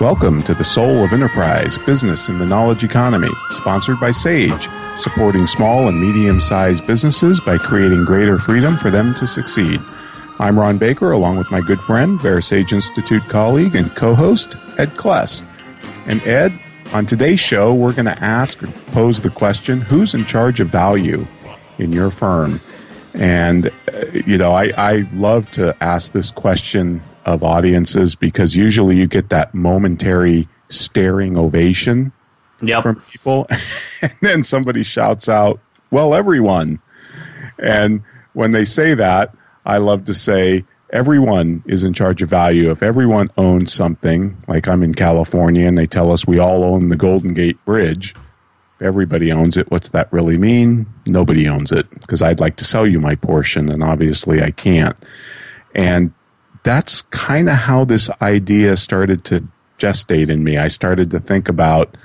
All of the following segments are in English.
Welcome to the Soul of Enterprise Business in the Knowledge Economy, sponsored by SAGE, supporting small and medium sized businesses by creating greater freedom for them to succeed. I'm Ron Baker, along with my good friend, VeraSage Institute colleague and co host, Ed Kless. And Ed, on today's show, we're going to ask or pose the question who's in charge of value in your firm? And, uh, you know, I, I love to ask this question of audiences because usually you get that momentary staring ovation yep. from people. and then somebody shouts out, Well, everyone. And when they say that, I love to say, Everyone is in charge of value. If everyone owns something, like I'm in California and they tell us we all own the Golden Gate Bridge, if everybody owns it, what's that really mean? Nobody owns it because I'd like to sell you my portion, and obviously I can't. And that's kind of how this idea started to gestate in me. I started to think about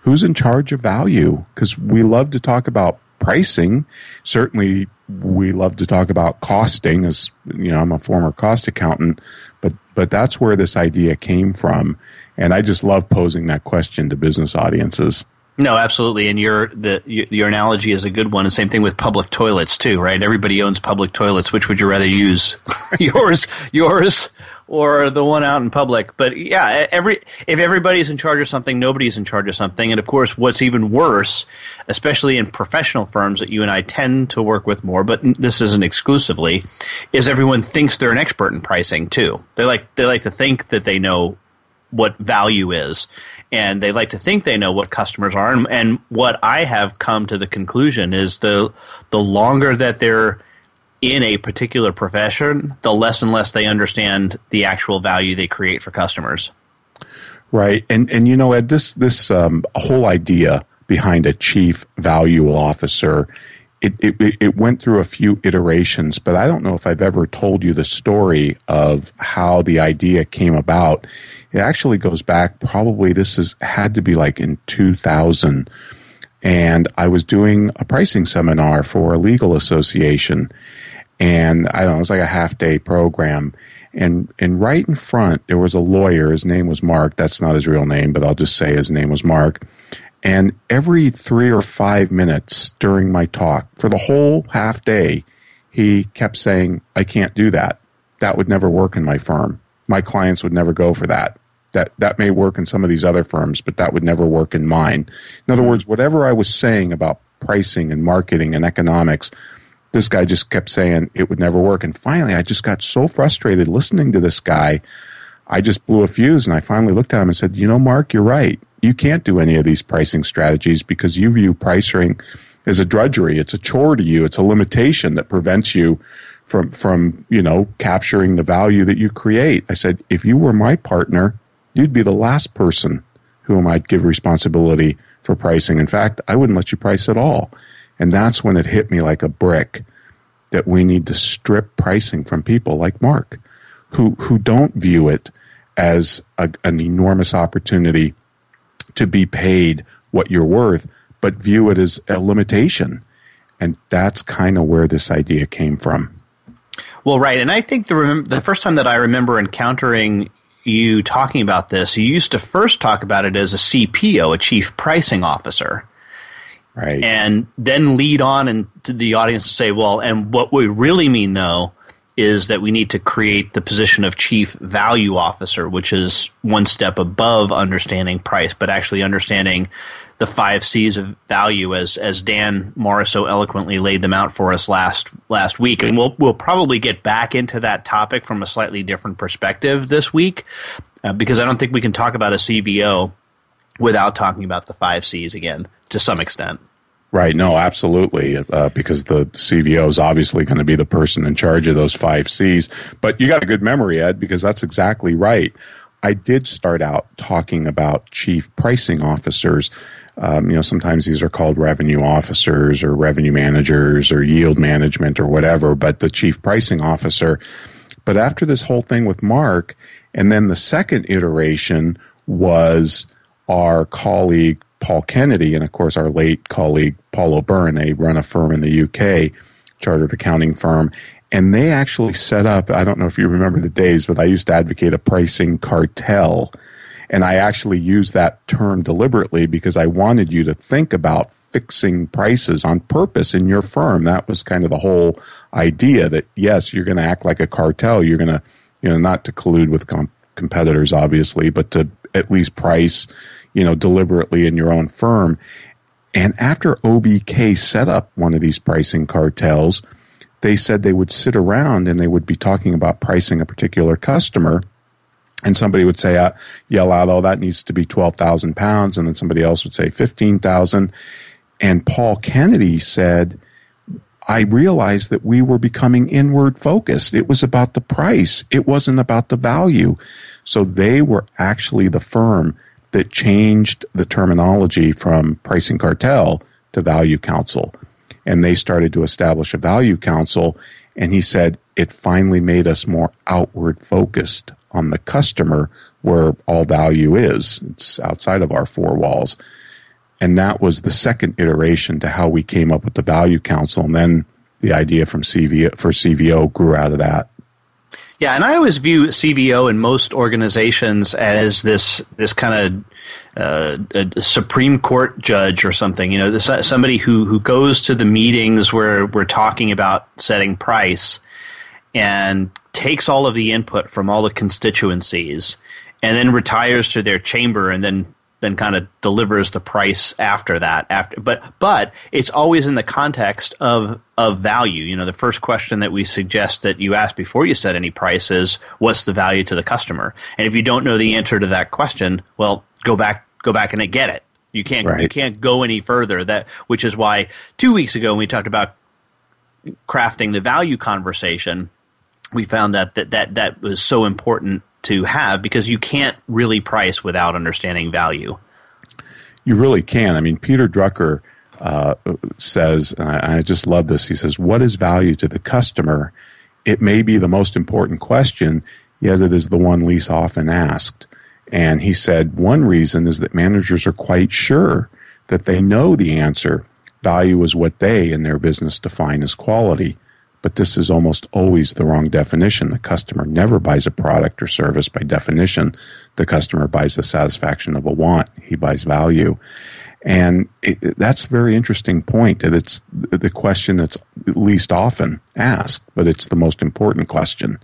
who's in charge of value because we love to talk about pricing. Certainly, we love to talk about costing. As you know, I'm a former cost accountant, but but that's where this idea came from, and I just love posing that question to business audiences. No, absolutely, and your the your analogy is a good one. And same thing with public toilets too, right? Everybody owns public toilets. Which would you rather use, yours, yours, or the one out in public? But yeah, every if everybody's in charge of something, nobody's in charge of something. And of course, what's even worse, especially in professional firms that you and I tend to work with more, but this isn't exclusively, is everyone thinks they're an expert in pricing too. They like they like to think that they know what value is and they like to think they know what customers are. And, and, what I have come to the conclusion is the the longer that they're in a particular profession, the less and less they understand the actual value they create for customers. Right, and and you know, Ed, this this um, whole idea behind a chief value officer. It, it, it went through a few iterations, but I don't know if I've ever told you the story of how the idea came about. It actually goes back probably this has had to be like in 2000 and I was doing a pricing seminar for a legal association and I don't know it was like a half day program. And and right in front there was a lawyer his name was Mark that's not his real name but I'll just say his name was Mark and every 3 or 5 minutes during my talk for the whole half day he kept saying I can't do that that would never work in my firm my clients would never go for that that that may work in some of these other firms, but that would never work in mine. In other mm-hmm. words, whatever I was saying about pricing and marketing and economics, this guy just kept saying it would never work. And finally, I just got so frustrated listening to this guy. I just blew a fuse and I finally looked at him and said, You know, Mark, you're right. You can't do any of these pricing strategies because you view pricing as a drudgery. It's a chore to you, it's a limitation that prevents you from from you know capturing the value that you create. I said, if you were my partner, you'd be the last person who might give responsibility for pricing. In fact, I wouldn't let you price at all. And that's when it hit me like a brick that we need to strip pricing from people like Mark, who, who don't view it as a, an enormous opportunity to be paid what you're worth, but view it as a limitation. And that's kind of where this idea came from. Well, right, and I think the the first time that I remember encountering you talking about this, you used to first talk about it as a CPO, a chief pricing officer. Right. And then lead on and to the audience to say, well, and what we really mean though is that we need to create the position of chief value officer, which is one step above understanding price, but actually understanding the five C's of value as as Dan Morris so eloquently laid them out for us last last week. And we'll we'll probably get back into that topic from a slightly different perspective this week, uh, because I don't think we can talk about a CVO without talking about the five C's again to some extent. Right. No, absolutely. Uh, because the CVO is obviously going to be the person in charge of those five C's. But you got a good memory, Ed, because that's exactly right. I did start out talking about chief pricing officers. Um, you know, sometimes these are called revenue officers or revenue managers or yield management or whatever, but the chief pricing officer. But after this whole thing with Mark, and then the second iteration was our colleague Paul Kennedy, and of course our late colleague Paul O'Byrne. They run a firm in the UK, chartered accounting firm, and they actually set up. I don't know if you remember the days, but I used to advocate a pricing cartel, and I actually used that term deliberately because I wanted you to think about fixing prices on purpose in your firm. That was kind of the whole idea that yes, you're going to act like a cartel. You're going to, you know, not to collude with com- competitors, obviously, but to at least price you know, deliberately in your own firm. And after OBK set up one of these pricing cartels, they said they would sit around and they would be talking about pricing a particular customer. And somebody would say, uh, yell out, oh, that needs to be 12,000 pounds. And then somebody else would say 15,000. And Paul Kennedy said, I realized that we were becoming inward focused. It was about the price. It wasn't about the value. So they were actually the firm that changed the terminology from pricing cartel to value council. And they started to establish a value council. And he said it finally made us more outward focused on the customer where all value is. It's outside of our four walls. And that was the second iteration to how we came up with the value council. And then the idea from CVO for CVO grew out of that. Yeah, and I always view CVO in most organizations as this this kind of uh, a Supreme Court judge or something. You know, this, somebody who who goes to the meetings where we're talking about setting price and takes all of the input from all the constituencies and then retires to their chamber and then then kind of delivers the price after that after but but it's always in the context of of value. You know the first question that we suggest that you ask before you set any price is what's the value to the customer? And if you don't know the answer to that question well go back go back and get it. You can't right. you can't go any further. That which is why 2 weeks ago when we talked about crafting the value conversation we found that that that, that was so important to have because you can't really price without understanding value. You really can. I mean, Peter Drucker uh, says, I just love this. He says, "What is value to the customer? It may be the most important question, yet it is the one least often asked." And he said one reason is that managers are quite sure that they know the answer. Value is what they in their business define as quality. But this is almost always the wrong definition. The customer never buys a product or service by definition. The customer buys the satisfaction of a want. He buys value. And it, that's a very interesting point that it's the question that's least often asked, but it's the most important question.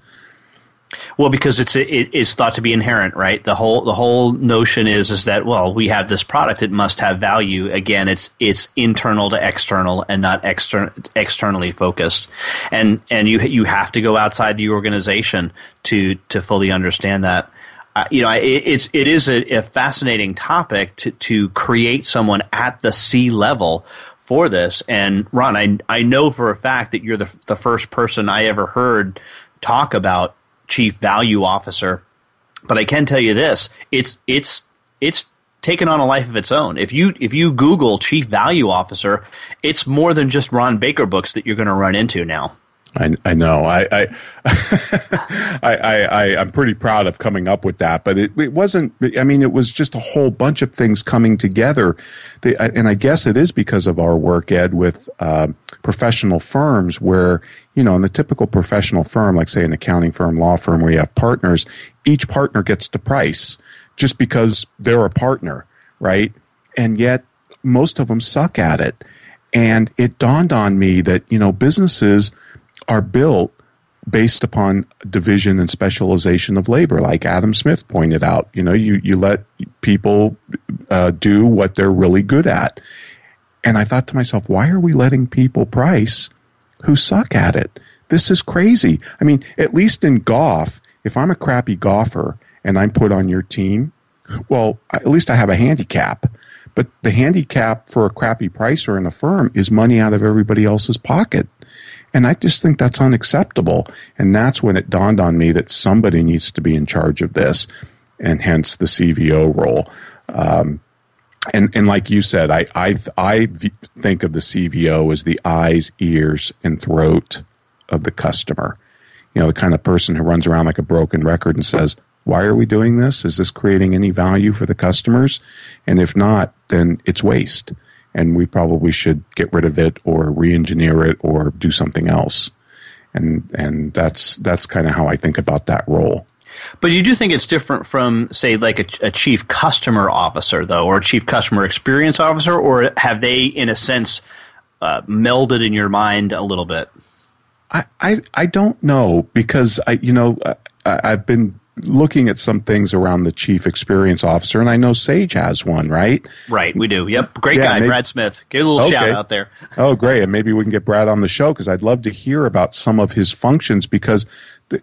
Well, because it's it is thought to be inherent, right? The whole the whole notion is is that well, we have this product; it must have value. Again, it's it's internal to external and not external externally focused, and and you you have to go outside the organization to to fully understand that. Uh, you know, it, it's it is a, a fascinating topic to to create someone at the C level for this. And Ron, I I know for a fact that you're the the first person I ever heard talk about chief value officer. But I can tell you this: it's it's it's taken on a life of its own. If you if you Google chief value officer, it's more than just Ron Baker books that you're going to run into now. I, I know. I I, I I am pretty proud of coming up with that, but it, it wasn't. I mean, it was just a whole bunch of things coming together, they, and I guess it is because of our work, Ed, with uh, professional firms, where you know, in the typical professional firm, like say an accounting firm, law firm, where you have partners, each partner gets to price just because they're a partner, right? And yet, most of them suck at it. And it dawned on me that you know businesses are built based upon division and specialization of labor, like Adam Smith pointed out. You know, you, you let people uh, do what they're really good at. And I thought to myself, why are we letting people price who suck at it? This is crazy. I mean, at least in golf, if I'm a crappy golfer and I'm put on your team, well, at least I have a handicap. But the handicap for a crappy pricer in a firm is money out of everybody else's pocket. And I just think that's unacceptable. And that's when it dawned on me that somebody needs to be in charge of this, and hence the CVO role. Um, and and like you said, I I I think of the CVO as the eyes, ears, and throat of the customer. You know, the kind of person who runs around like a broken record and says, "Why are we doing this? Is this creating any value for the customers?" And if not, then it's waste and we probably should get rid of it or re-engineer it or do something else. And and that's that's kind of how I think about that role. But you do think it's different from, say, like a, a, chief customer officer, though, or a chief customer experience officer, or have they, in a sense, uh, melded in your mind a little bit? I, I, I don't know because I you know I, I've been looking at some things around the chief experience officer, and I know Sage has one, right? Right, we do. Yep, great yeah, guy, maybe, Brad Smith. Give a little okay. shout out there. oh, great, and maybe we can get Brad on the show because I'd love to hear about some of his functions because.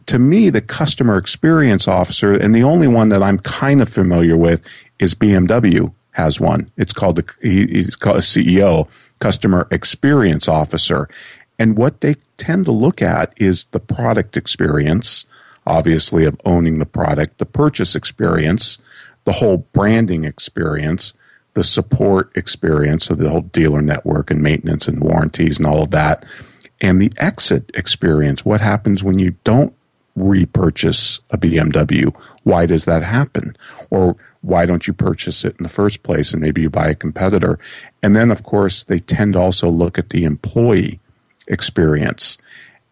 to me, the customer experience officer, and the only one that I'm kind of familiar with is BMW has one. It's called the he's called a CEO, customer experience officer, and what they tend to look at is the product experience, obviously, of owning the product, the purchase experience, the whole branding experience, the support experience of the whole dealer network and maintenance and warranties and all of that, and the exit experience. What happens when you don't repurchase a BMW? Why does that happen? Or why don't you purchase it in the first place and maybe you buy a competitor? And then, of course, they tend to also look at the employee experience.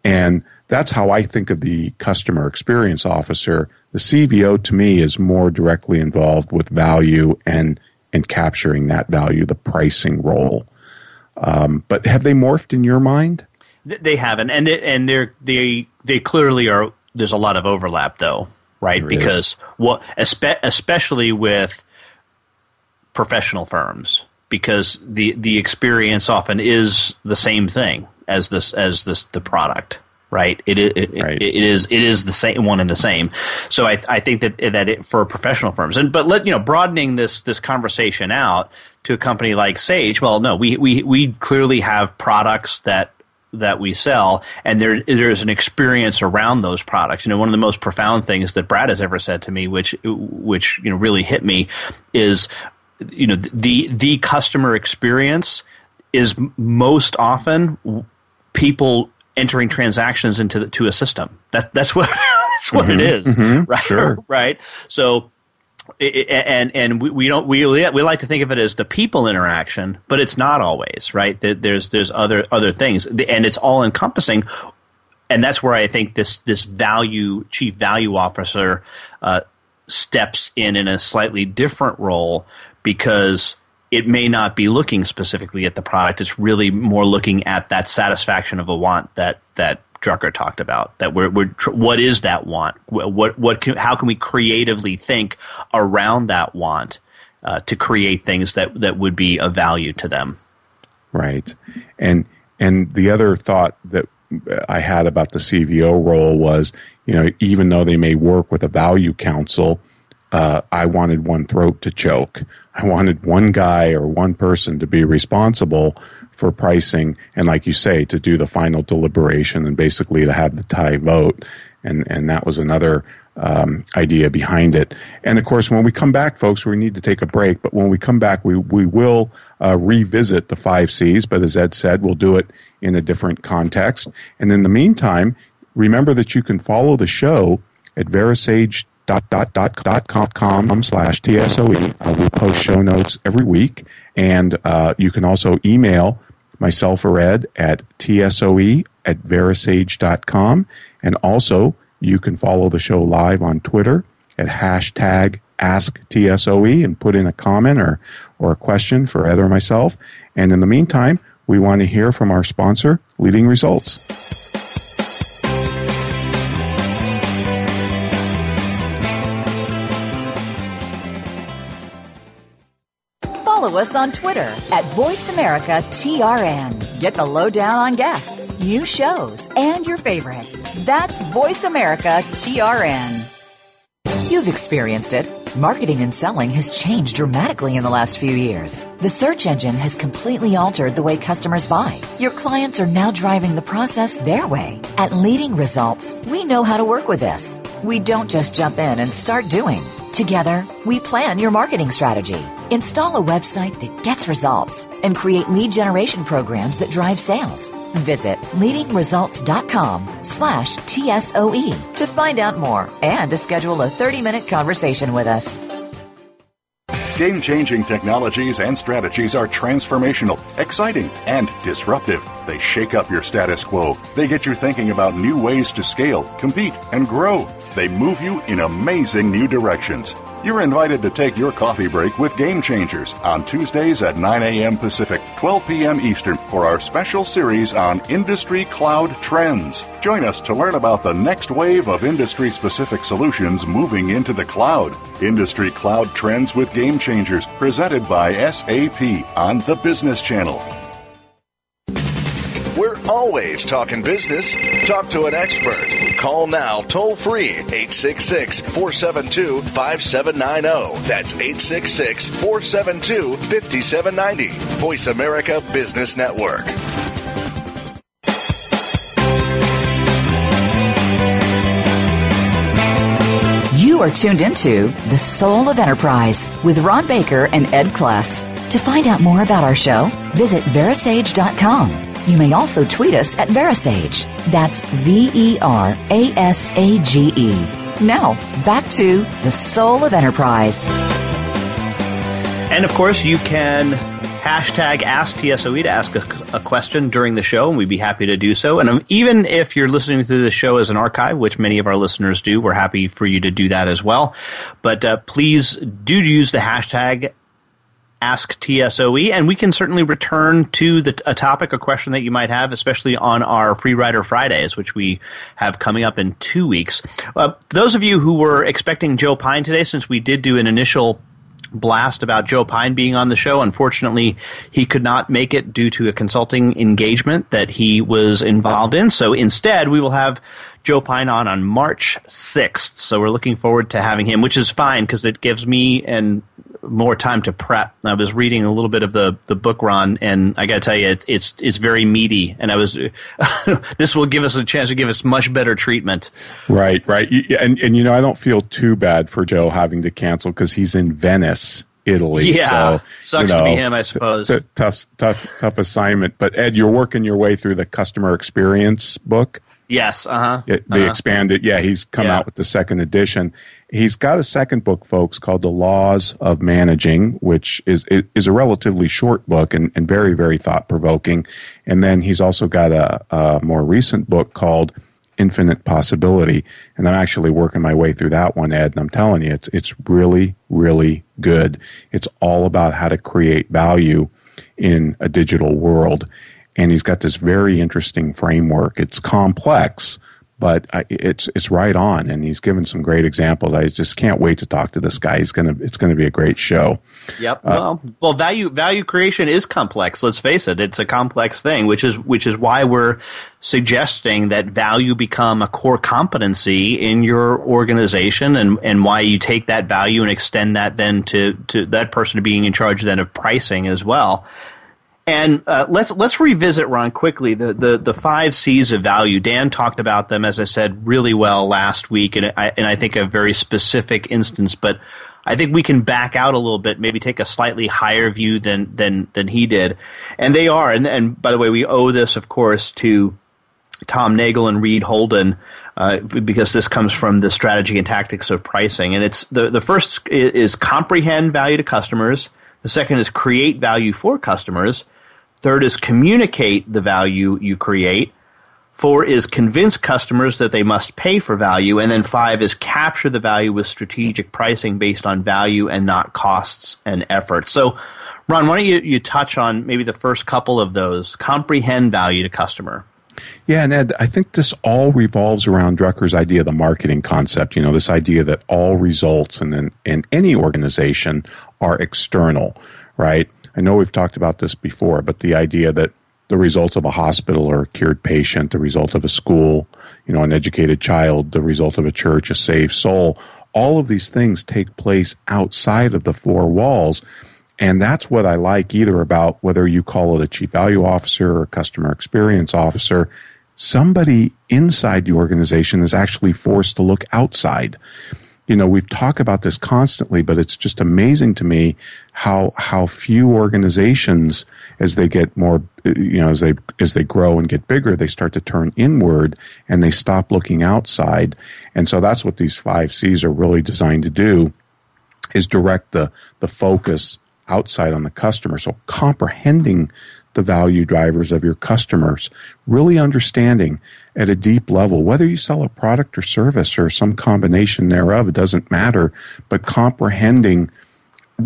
And that's how I think of the customer experience officer. The CVO to me is more directly involved with value and and capturing that value, the pricing role. Um, but have they morphed in your mind? They haven't, and they, and they're they they clearly are. There's a lot of overlap, though, right? There because is. what, especially with professional firms, because the the experience often is the same thing as this as this the product right? It, it, it, right. it is it is the same one and the same. So I, I think that that it, for professional firms and but let you know broadening this this conversation out to a company like Sage. Well, no, we we we clearly have products that that we sell, and there there's an experience around those products. You know, one of the most profound things that Brad has ever said to me, which which you know really hit me, is you know the the customer experience is most often people entering transactions into the, to a system. That that's what that's what mm-hmm, it is, mm-hmm, right? Sure. right. So. and and we, we don't we we like to think of it as the people interaction, but it's not always right. There's there's other other things, and it's all encompassing and that's where I think this this value chief value officer uh, steps in in a slightly different role because it may not be looking specifically at the product. It's really more looking at that satisfaction of a want that that Drucker talked about. That we're, we're what is that want? What what can, how can we creatively think around that want uh, to create things that that would be of value to them? Right, and and the other thought that I had about the CVO role was, you know, even though they may work with a value council, uh, I wanted one throat to choke. I wanted one guy or one person to be responsible for pricing and, like you say, to do the final deliberation and basically to have the tie vote. And, and that was another um, idea behind it. And of course, when we come back, folks, we need to take a break. But when we come back, we, we will uh, revisit the five C's. But as Ed said, we'll do it in a different context. And in the meantime, remember that you can follow the show at Verasage dot dot dot dot com slash tsoe. Uh, we post show notes every week, and uh, you can also email myself or Ed at tsoe at verasage.com. And also, you can follow the show live on Twitter at hashtag AskTSOE and put in a comment or, or a question for Ed or myself. And in the meantime, we want to hear from our sponsor, Leading Results. Follow us on Twitter at VoiceAmericaTRN. Get the lowdown on guests, new shows, and your favorites. That's VoiceAmericaTRN. You've experienced it. Marketing and selling has changed dramatically in the last few years. The search engine has completely altered the way customers buy. Your clients are now driving the process their way. At Leading Results, we know how to work with this. We don't just jump in and start doing. Together, we plan your marketing strategy, install a website that gets results, and create lead generation programs that drive sales. Visit leadingresults.com slash TSOE to find out more and to schedule a 30-minute conversation with us. Game changing technologies and strategies are transformational, exciting, and disruptive. They shake up your status quo. They get you thinking about new ways to scale, compete, and grow. They move you in amazing new directions. You're invited to take your coffee break with Game Changers on Tuesdays at 9 a.m. Pacific, 12 p.m. Eastern for our special series on industry cloud trends. Join us to learn about the next wave of industry specific solutions moving into the cloud. Industry Cloud Trends with Game Changers, presented by SAP on the Business Channel. Always talking business. Talk to an expert. Call now toll free 866 472 5790. That's 866 472 5790. Voice America Business Network. You are tuned into The Soul of Enterprise with Ron Baker and Ed Kless. To find out more about our show, visit verasage.com. You may also tweet us at Verasage. That's V E R A S A G E. Now, back to The Soul of Enterprise. And of course, you can hashtag Ask TSOE to ask a, a, question during the show, and we'd be happy to do so. And um, even if you're listening to the show as an archive, which many of our listeners do, we're happy for you to do that as well. But uh, please do use the hashtag Ask TSOE, and we can certainly return to the, a topic, a question that you might have, especially on our Free Rider Fridays, which we have coming up in two weeks. Uh, those of you who were expecting Joe Pine today, since we did do an initial blast about Joe Pine being on the show. Unfortunately, he could not make it due to a consulting engagement that he was involved in. So instead, we will have Joe Pine on on March 6th. So we're looking forward to having him, which is fine because it gives me and more time to prep. I was reading a little bit of the, the book, Ron, and I got to tell you, it, it's it's very meaty. And I was this will give us a chance to give us much better treatment. Right, right. And and you know, I don't feel too bad for Joe having to cancel because he's in Venice. Italy. Yeah, so, sucks you know, to be him, I suppose. T- tough, tough, tough assignment. But Ed, you're working your way through the customer experience book. Yes, uh-huh. It, they uh-huh. expanded. Yeah, he's come Yeah. out with the second edition. He's got a second book, folks, called The Laws of Managing, which is is a relatively short book and, and very, very thought provoking. And then he's also got a, a more recent book called Infinite Possibility. And I'm actually working my way through that one, Ed. And I'm telling you, it's it's really, really good. It's all about how to create value in a digital world. And he's got this very interesting framework. It's complex, but I- it's it's right on. And he's given some great examples. I just can't wait to talk to this guy. He's gonna it's gonna be a great show. Yep. Uh, well, well, value value creation is complex. Let's face it; it's a complex thing, which is which is why we're suggesting that value become a core competency in your organization, and and why you take that value and extend that then to to that person being in charge then of pricing as well. And uh, let's let's revisit Ron quickly the, the the five C's of value. Dan talked about them as I said really well last week, and I and I think a very specific instance. But I think we can back out a little bit, maybe take a slightly higher view than than than he did. And they are, and and by the way, we owe this, of course, to Tom Nagle and Reed Holden, uh, because this comes from the strategy and tactics of pricing. And it's the the first i- is comprehend value to customers. The second is create value for customers. Third is communicate the value you create. Four is convince customers that they must pay for value. And then five is capture the value with strategic pricing based on value and not costs and effort. So, Ron, why don't you, you touch on maybe the first couple of those? Comprehend value to customer. Yeah, and Ed, I think this all revolves around Drucker's idea of the marketing concept. You know, this idea that all results in, in, in any organization are external, right? I know we've talked about this before, but the idea that the results of a hospital or a cured patient, the result of a school, you know, an educated child, the result of a church, a saved soul, all of these things take place outside of the four walls. And that's what I like either about whether you call it a chief value officer or a customer experience officer. Somebody inside the organization is actually forced to look outside you know, we've talked about this constantly, but it's just amazing to me how how few organizations, as they get more, you know, as they as they grow and get bigger, they start to turn inward and they stop looking outside. And so that's what these five C's are really designed to do, is direct the the focus outside on the customer. So comprehending the value drivers of your customers, really understanding at a deep level, whether you sell a product or service or some combination thereof, it doesn't matter, but comprehending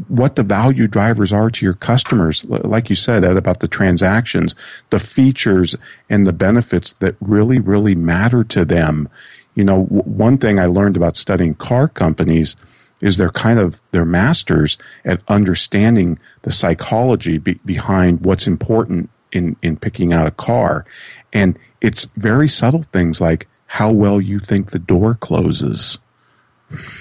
what the value drivers are to your customers. Like you said, Ed, about the transactions, the features and the benefits that really, really matter to them. You know, one thing I learned about studying car companies is they're kind of they're masters at understanding the psychology be, behind what's important in in picking out a car and it's very subtle things like how well you think the door closes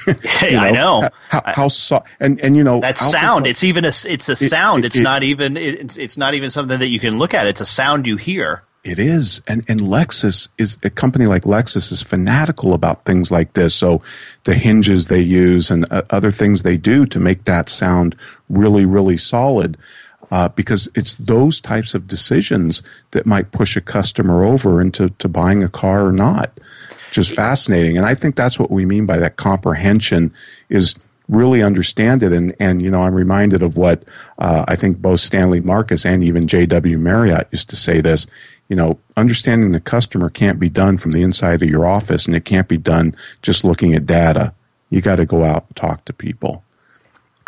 hey, know, I know how, how so, and and you know that sound. It's even a it's a sound. It, it, it's it, not even it's it's not even something that you can look at. It's a sound you hear. It is. And, and Lexus is a company like Lexus is fanatical about things like this. So the hinges they use and uh, other things they do to make that sound really, really solid. Uh, because it's those types of decisions that might push a customer over into to buying a car or not. Just fascinating. And I think that's what we mean by that comprehension is really understand it. And, and you know, I'm reminded of what uh, I think both Stanley Marcus and even J.W. Marriott used to say this you know, understanding the customer can't be done from the inside of your office and it can't be done just looking at data. You got to go out and talk to people.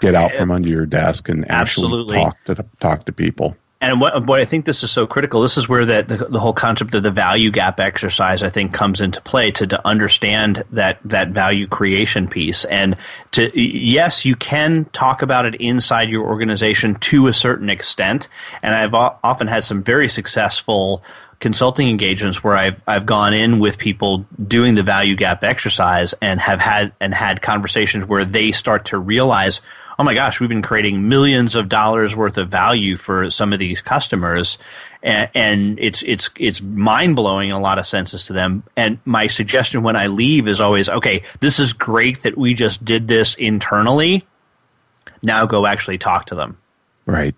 Get out from under your desk and actually Absolutely. talk to talk to people and what, what I think this is so critical, this is where the, the, the whole concept of the value gap exercise, I think, comes into play to, to understand that that value creation piece. And to yes, you can talk about it inside your organization to a certain extent. And I've often had some very successful consulting engagements where I've I've gone in with people doing the value gap exercise and have had and had conversations where they start to realize oh my gosh, we've been creating millions of dollars worth of value for some of these customers. And, and it's it's it's mind blowing in a lot of senses to them. And my suggestion when I leave is always, okay, this is great that we just did this internally. Now go actually talk to them. Right.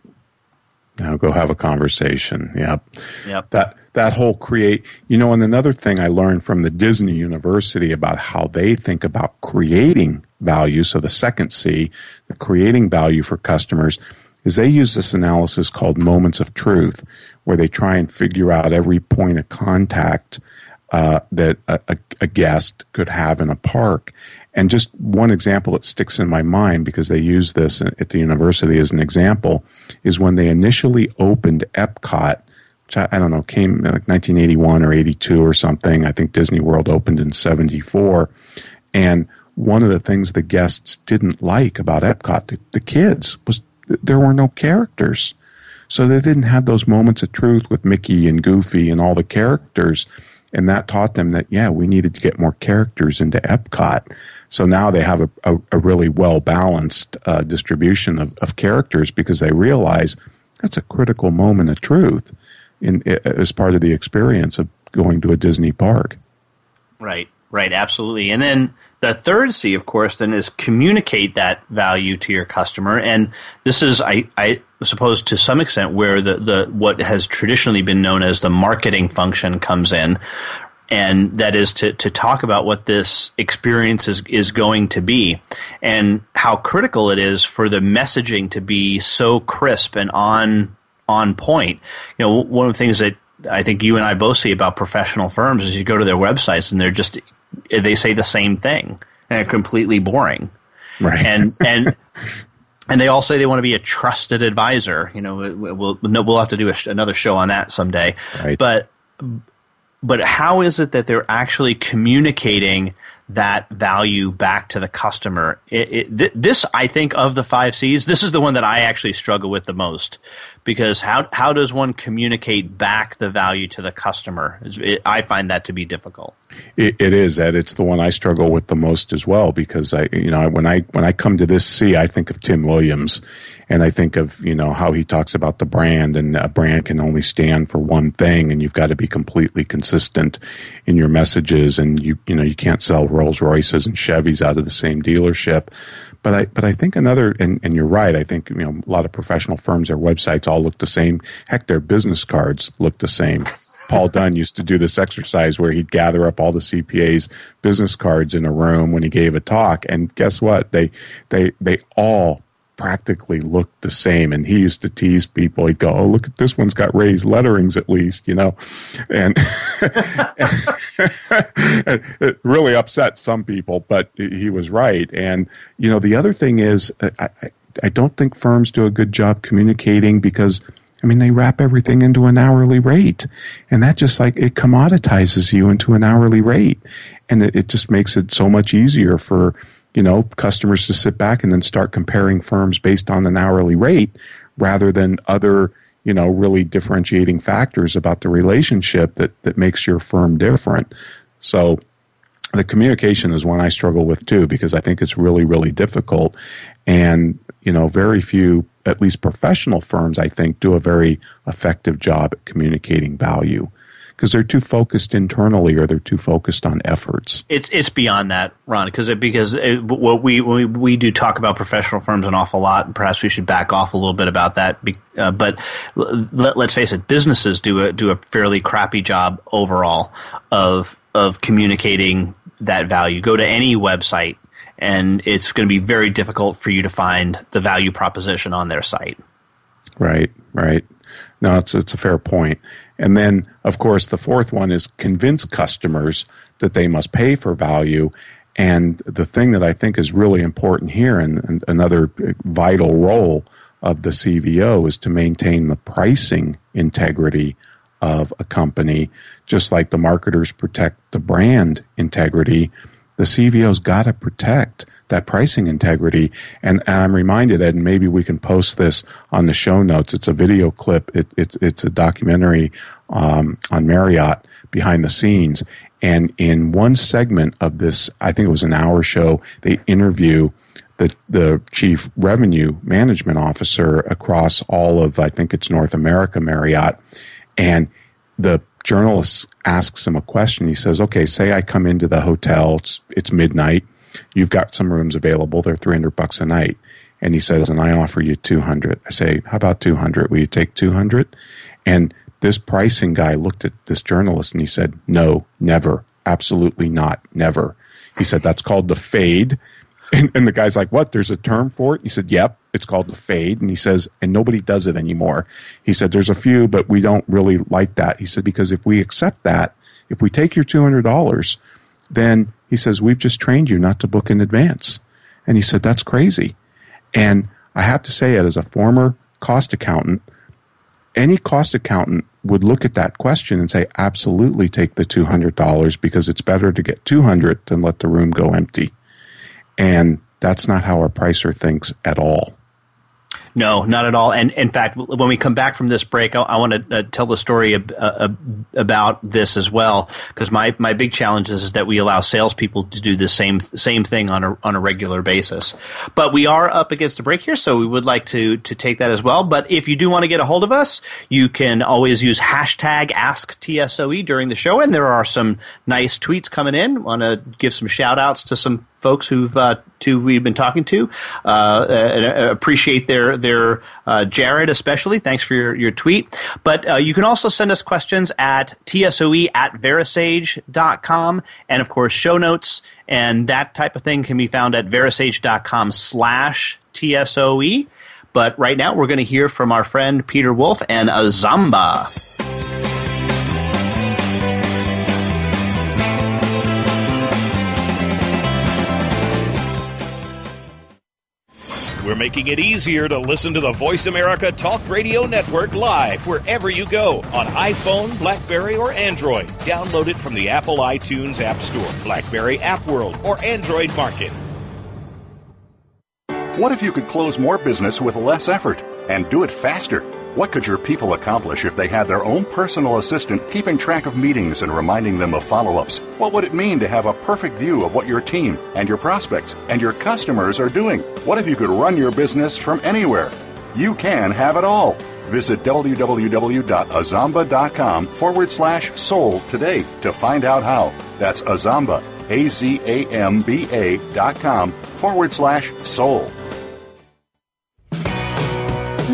Now go have a conversation. Yep. Yep. That that whole create you know and another thing i learned from the disney university about how they think about creating value so the second c the creating value for customers is they use this analysis called moments of truth where they try and figure out every point of contact uh, that a, a, a guest could have in a park and just one example that sticks in my mind because they use this at the university as an example is when they initially opened Epcot which I, I, don't know, came like 1981 or 82 or something. I think Disney World opened in 74. And one of the things the guests didn't like about Epcot, the, the kids, was there were no characters. So they didn't have those moments of truth with Mickey and Goofy and all the characters. And that taught them that, yeah, we needed to get more characters into Epcot. So now they have a, a, a really well balanced uh, distribution of, of characters because they realize that's a critical moment of truth in as part of the experience of going to a Disney park. Right, right, absolutely. And then the third C, of course, then is communicate that value to your customer. And this is, I, I suppose, to some extent, where the, the what has traditionally been known as the marketing function comes in. And that is to, to talk about what this experience is, is going to be and how critical it is for the messaging to be so crisp and on on point. You know, one of the things that I think you and I both see about professional firms is you go to their websites and they're just they say the same thing and they're completely boring. Right. And and and they all say they want to be a trusted advisor. You know, we'll we'll have to do a, another show on that someday. Right. But but how is it that they're actually communicating that value back to the customer. It, it, th- this, I think, of the five C's, this is the one that I actually struggle with the most because how how does one communicate back the value to the customer? It, I find that to be difficult. It, it is Ed. It's the one I struggle with the most as well because I, you know, when I when I come to this C, I think of Tim Williams, and I think of you know how he talks about the brand and a brand can only stand for one thing, and you've got to be completely consistent in your messages, and you you know you can't sell Rolls Royces and Chevys out of the same dealership. But I, but I think another, and, and you're right. I think you know a lot of professional firms, their websites all look the same. Heck, their business cards look the same. Paul Dunn used to do this exercise where he'd gather up all the CPA's business cards in a room when he gave a talk, and guess what? They they they all practically looked the same. And he used to tease people. He'd go, "Oh, look at this one's got raised letterings at least," you know, and it really upset some people. But he was right. And you know, the other thing is, I, I don't think firms do a good job communicating because. I mean, they wrap everything into an hourly rate, and that just like it commoditizes you into an hourly rate, and it, it just makes it so much easier for you know, customers to sit back and then start comparing firms based on an hourly rate rather than other, you know, really differentiating factors about the relationship that, that makes your firm different. So the communication is one I struggle with too because I think it's really, really difficult. And, you know, very few, at least professional firms, I think, do a very effective job at communicating value because they're too focused internally or they're too focused on efforts. It's it's beyond that, Ron, because it, because it, what we, we we do talk about professional firms an awful lot, and perhaps we should back off a little bit about that. Uh, but let, us face it, businesses do a do a fairly crappy job overall of of communicating that value. Go to any website, and it's going to be very difficult for you to find the value proposition on their site. Right, right. No, it's it's a fair point. And then, of course, the fourth one is convince customers that they must pay for value. And the thing that I think is really important here, and, and another vital role of the CVO, is to maintain the pricing integrity of a company. Just like the marketers protect the brand integrity, the CVO's got to protect that pricing integrity. And, and, I'm reminded, and maybe we can post this on the show notes. It's a video clip. It, it, it's a documentary um, on Marriott behind the scenes. And in one segment of this, I think it was an hour show, they interview the the chief revenue management officer across all of I think it's North America Marriott, and the journalist asks him a question. He says, "Okay, say I come into the hotel. It's it's midnight. You've got some rooms available. They're 300 bucks a night. And he says, and I offer you 200. I say, how about 200? Will you take 200? And this pricing guy looked at this journalist and he said, no, never. Absolutely not. Never. He said, that's called the fade. And, and, the guy's like, what? There's a term for it? He said, yep, it's called the fade. And he says, and nobody does it anymore. He said, there's a few, but we don't really like that. He said, because if we accept that, if we take your $200, then he says, We've just trained you not to book in advance. And he said, That's crazy. And I have to say it as a former cost accountant, any cost accountant would look at that question and say, absolutely take the $200 because it's better to get 200 than let the room go empty. And that's not how a pricer thinks at all. No, not at all. And in fact, when we come back from this break, I, I want to uh, tell the story ab- uh, about this as well, because my, my big challenge is, is that we allow salespeople to do the same same thing on a on a regular basis. But we are up against a break here, so we would like to to take that as well. But if you do want to get a hold of us, you can always use hashtag AskTSOE during the show, and there are some nice tweets coming in. Want to give some shout outs to some folks who've uh, we've been talking to. Uh, uh, appreciate their their uh, Jared especially. Thanks for your, your tweet. But uh, you can also send us questions at tsoe at verasage.com. and of course show notes and that type of thing can be found at verasage.com slash tsoe. But right now we're going to hear from our friend Peter Wolf and Azamba. We're making it easier to listen to the Voice America Talk Radio Network live wherever you go on iPhone, Blackberry, or Android. Download it from the Apple iTunes App Store, Blackberry App World, or Android Market. What if you could close more business with less effort and do it faster? What could your people accomplish if they had their own personal assistant keeping track of meetings and reminding them of follow ups? What would it mean to have a perfect view of what your team and your prospects and your customers are doing? What if you could run your business from anywhere? You can have it all. Visit www.azamba.com forward slash soul today to find out how. That's Azamba, A Z A M B A dot com forward slash soul.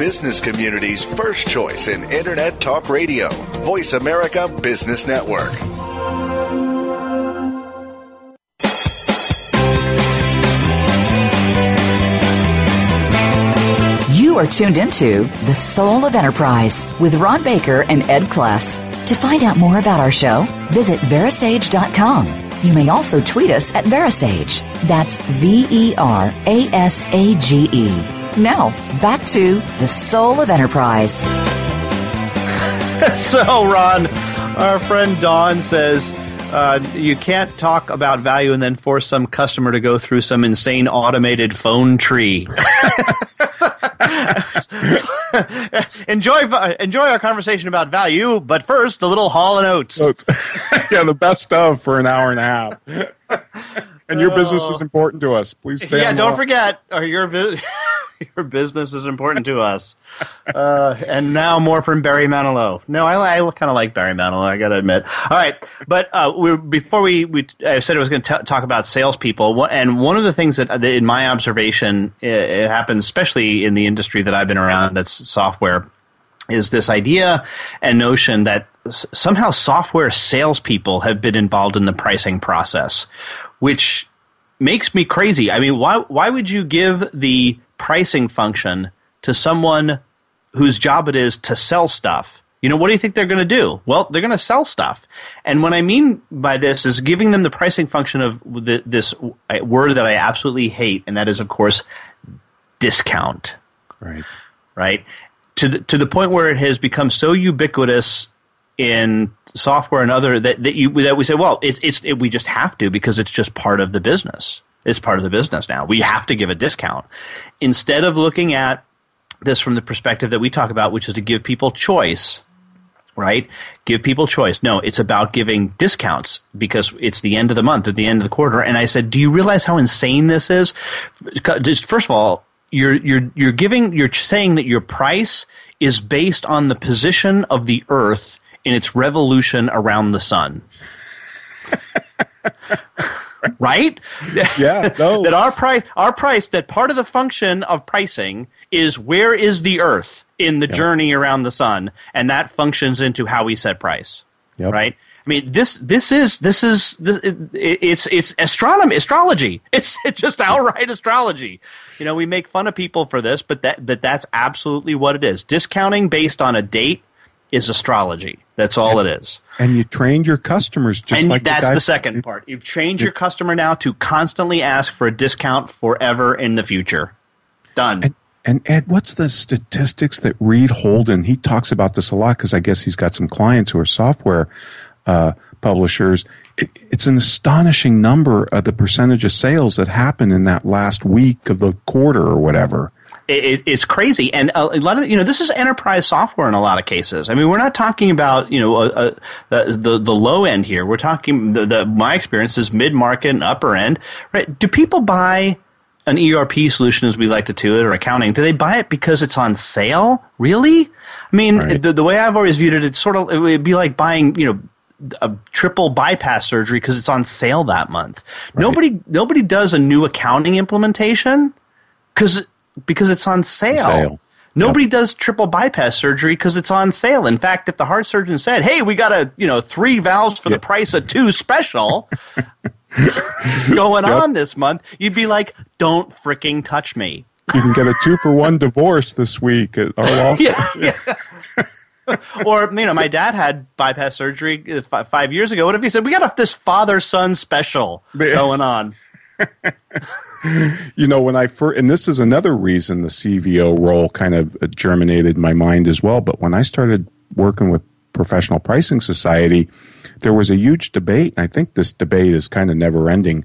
Business community's first choice in Internet Talk Radio. Voice America Business Network. You are tuned into The Soul of Enterprise with Ron Baker and Ed Kless. To find out more about our show, visit Verasage.com. You may also tweet us at Verasage. That's V E R A S A G E. Now, back to The Soul of Enterprise. so, Ron, our friend Dawn says uh, you can't talk about value and then force some customer to go through some insane automated phone tree. enjoy enjoy our conversation about value, but first, a little Hall and Oates. yeah, the best of for an hour and a half. And your business is important to us. Please stay. Yeah, don't forget, or your your business is important to us. Uh, and now more from Barry Manilow. No, I, I kind of like Barry Manilow. I got to admit. All right, but uh, we, before we, we, I said I was going to talk about salespeople, and one of the things that, that in my observation, it, it happens, especially in the industry that I've been around, that's software, is this idea and notion that somehow software salespeople have been involved in the pricing process, which makes me crazy. I mean, why why would you give the pricing function to someone whose job it is to sell stuff? You know, what do you think they're going to do? Well, they're going to sell stuff. And what I mean by this is giving them the pricing function of the, this word that I absolutely hate, and that is, of course, discount. Right. Right. To the, to the point where it has become so ubiquitous in software and other that, that you that we say, well, it's it's it, we just have to because it's just part of the business. It's part of the business now. We have to give a discount instead of looking at this from the perspective that we talk about, which is to give people choice. Right? Give people choice. No, it's about giving discounts because it's the end of the month or the end of the quarter. And I said, Do you realize how insane this is? Just first of all, you're you're you're giving you're saying that your price is based on the position of the earth in its revolution around the sun. right? Yeah. No. that our price, our price, that part of the function of pricing is where is the Earth in the yep. journey around the sun, and that functions into how we set price. Yep. Right. I mean, this this is this is this, it, it's it's astronomy, astrology. It's, it's just outright astrology. You know, we make fun of people for this, but that but that's absolutely what it is. Discounting based on a date is astrology. That's all and, it is. And you trained your customers just and like that's the, the second part. You've trained your customer now to constantly ask for a discount forever in the future. Done. And, and Ed, what's the statistics that Reed Holden? He talks about this a lot because I guess he's got some clients who are software uh, publishers. It, it's an astonishing number of the percentage of sales that happen in that last week of the quarter or whatever it, it's crazy, and a, lot of you know this is enterprise software in a lot of cases. I mean, we're not talking about you know a, a, the the low end here. We're talking the, the my experience is mid market and upper end. Right? Do people buy an ERP solution, as we like to do it, or accounting? Do they buy it because it's on sale? Really? I mean, right. the, the way I've always viewed it, it's sort of it would be like buying you know a triple bypass surgery because it's on sale that month. Right. Nobody nobody does a new accounting implementation Because because it's on sale. sale. Nobody does triple bypass surgery because it's on sale. In fact, if the heart surgeon said, "Hey, we got a you know three valves for the price of two special going on this month," you'd be like, "Don't freaking touch me." You can get a two for one divorce this week at our law. yeah, yeah. or you know, my dad had bypass surgery uh, f- five years ago. What if he said, "We got a, this father son special going on"? you know, when I first, and this is another reason the CVO role kind of germinated in my mind as well. But when I started working with Professional Pricing Society, there was a huge debate. And I think this debate is kind of never ending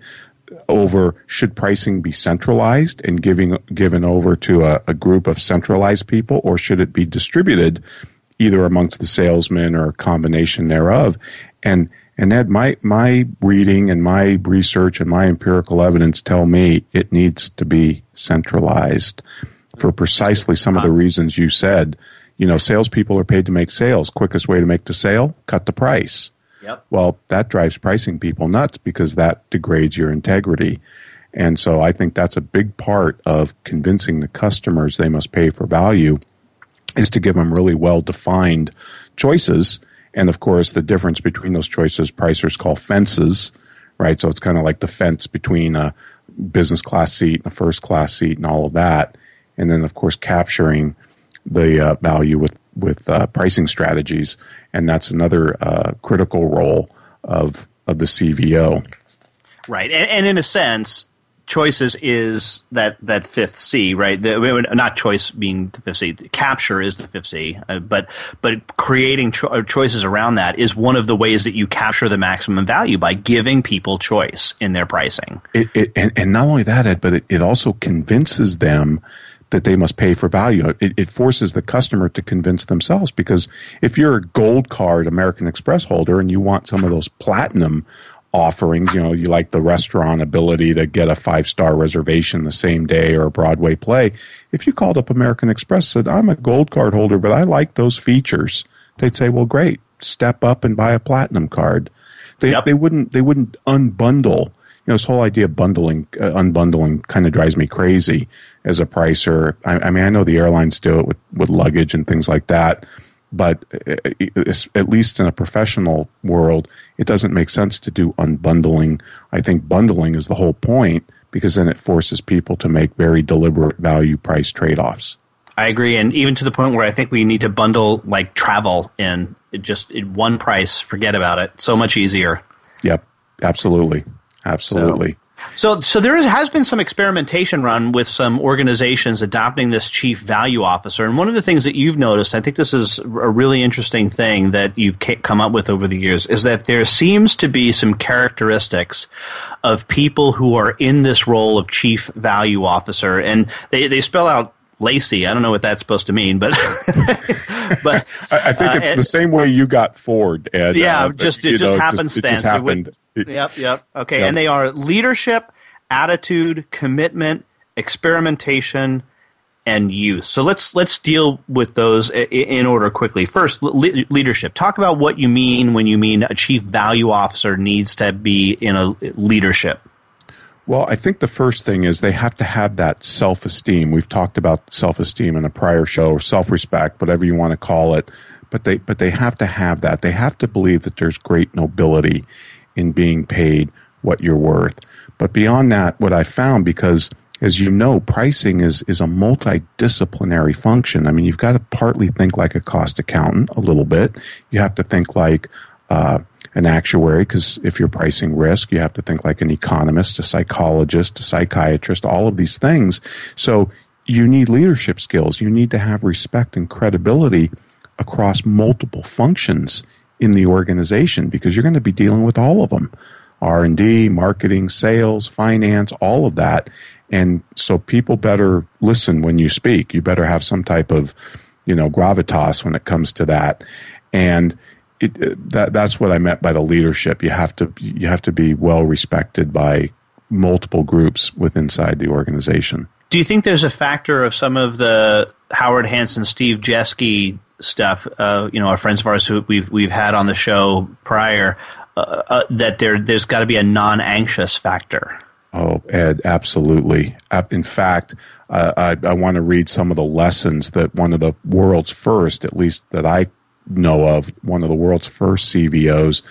over should pricing be centralized and giving given over to a, a group of centralized people, or should it be distributed either amongst the salesmen or a combination thereof? And and Ed, my my reading and my research and my empirical evidence tell me it needs to be centralized for precisely some of the reasons you said. You know, salespeople are paid to make sales. Quickest way to make the sale: cut the price. Yep. Well, that drives pricing people nuts because that degrades your integrity. And so I think that's a big part of convincing the customers they must pay for value is to give them really well defined choices. And of course, the difference between those choices, pricers call fences, right? So it's kind of like the fence between a business class seat and a first class seat and all of that. And then, of course, capturing the uh, value with, with uh, pricing strategies. And that's another uh, critical role of, of the CVO. Right. And, and in a sense, choices is that that fifth C, right? The, not choice being the fifth C. Capture is the fifth C, uh, but but creating cho- uh, choices around that is one of the ways that you capture the maximum value by giving people choice in their pricing. It, it, and, and not only that, Ed, but it, it also convinces them that they must pay for value. It, it, forces the customer to convince themselves because if you're a gold card American Express holder and you want some of those platinum offerings. You know, you like the restaurant ability to get a five star reservation the same day or a Broadway play. If you called up American Express said, I'm a gold card holder, but I like those features, they'd say, Well, great, step up and buy a platinum card. They, yep. they wouldn't they wouldn't unbundle. You know, this whole idea of bundling, uh, unbundling kind of drives me crazy as a pricer. I, I mean, I know the airlines do it with, with luggage and things like that but uh, at least in a professional world, it doesn't make sense to do unbundling. I think bundling is the whole point because then it forces people to make very deliberate value price trade offs. I agree, and even to the point where I think we need to bundle like travel in just in one price. Forget about it. So much easier. Yep, absolutely, absolutely. So, so, so there has been some experimentation run with some organizations adopting this chief value officer. And one of the things that you've noticed, I think this is a really interesting thing that you've come up with over the years, is that there seems to be some characteristics of people who are in this role of chief value officer. And they, they spell out Lacey. I don't know what that's supposed to mean, but but I, think it's uh, the same way you got Ford, Ed. Yeah, uh, just it just know, happenstance. Just, it just happened. It, yep, yep. Okay, yep. and they are leadership, attitude, commitment, experimentation, and use. So let's let's deal with those in order quickly. First, le- leadership. Talk about what you mean when you mean a chief value officer needs to be in a leadership. Well, I think the first thing is they have to have that self esteem. We've talked about self esteem in a prior show, or self respect, whatever you want to call it. But they but they have to have that. They have to believe that there's great nobility in being paid what you're worth. But beyond that, what I found because as you know, pricing is is a multidisciplinary function. I mean, you've got to partly think like a cost accountant a little bit. You have to think like uh, an actuary because if you're pricing risk, you have to think like an economist, a psychologist, a psychiatrist, all of these things. So you need leadership skills. You need to have respect and credibility across multiple functions in the organization because you're going to be dealing with all of them. R&D, marketing, sales, finance, all of that. And so people better listen when you speak. You better have some type of, you know, gravitas when it comes to that. And it, it, that that's what I meant by the leadership. You have to you have to be well respected by multiple groups within inside the organization. Do you think there's a factor of some of the Howard Hanson, Steve Jeske stuff? Uh, you know, our friends of ours who we've we've had on the show prior. Uh, uh, that there there's got to be a non-anxious factor. Oh, Ed, absolutely. In fact, uh, I, I want to read some of the lessons that one of the world's first, at least that I know of, one of the world's first CVOs.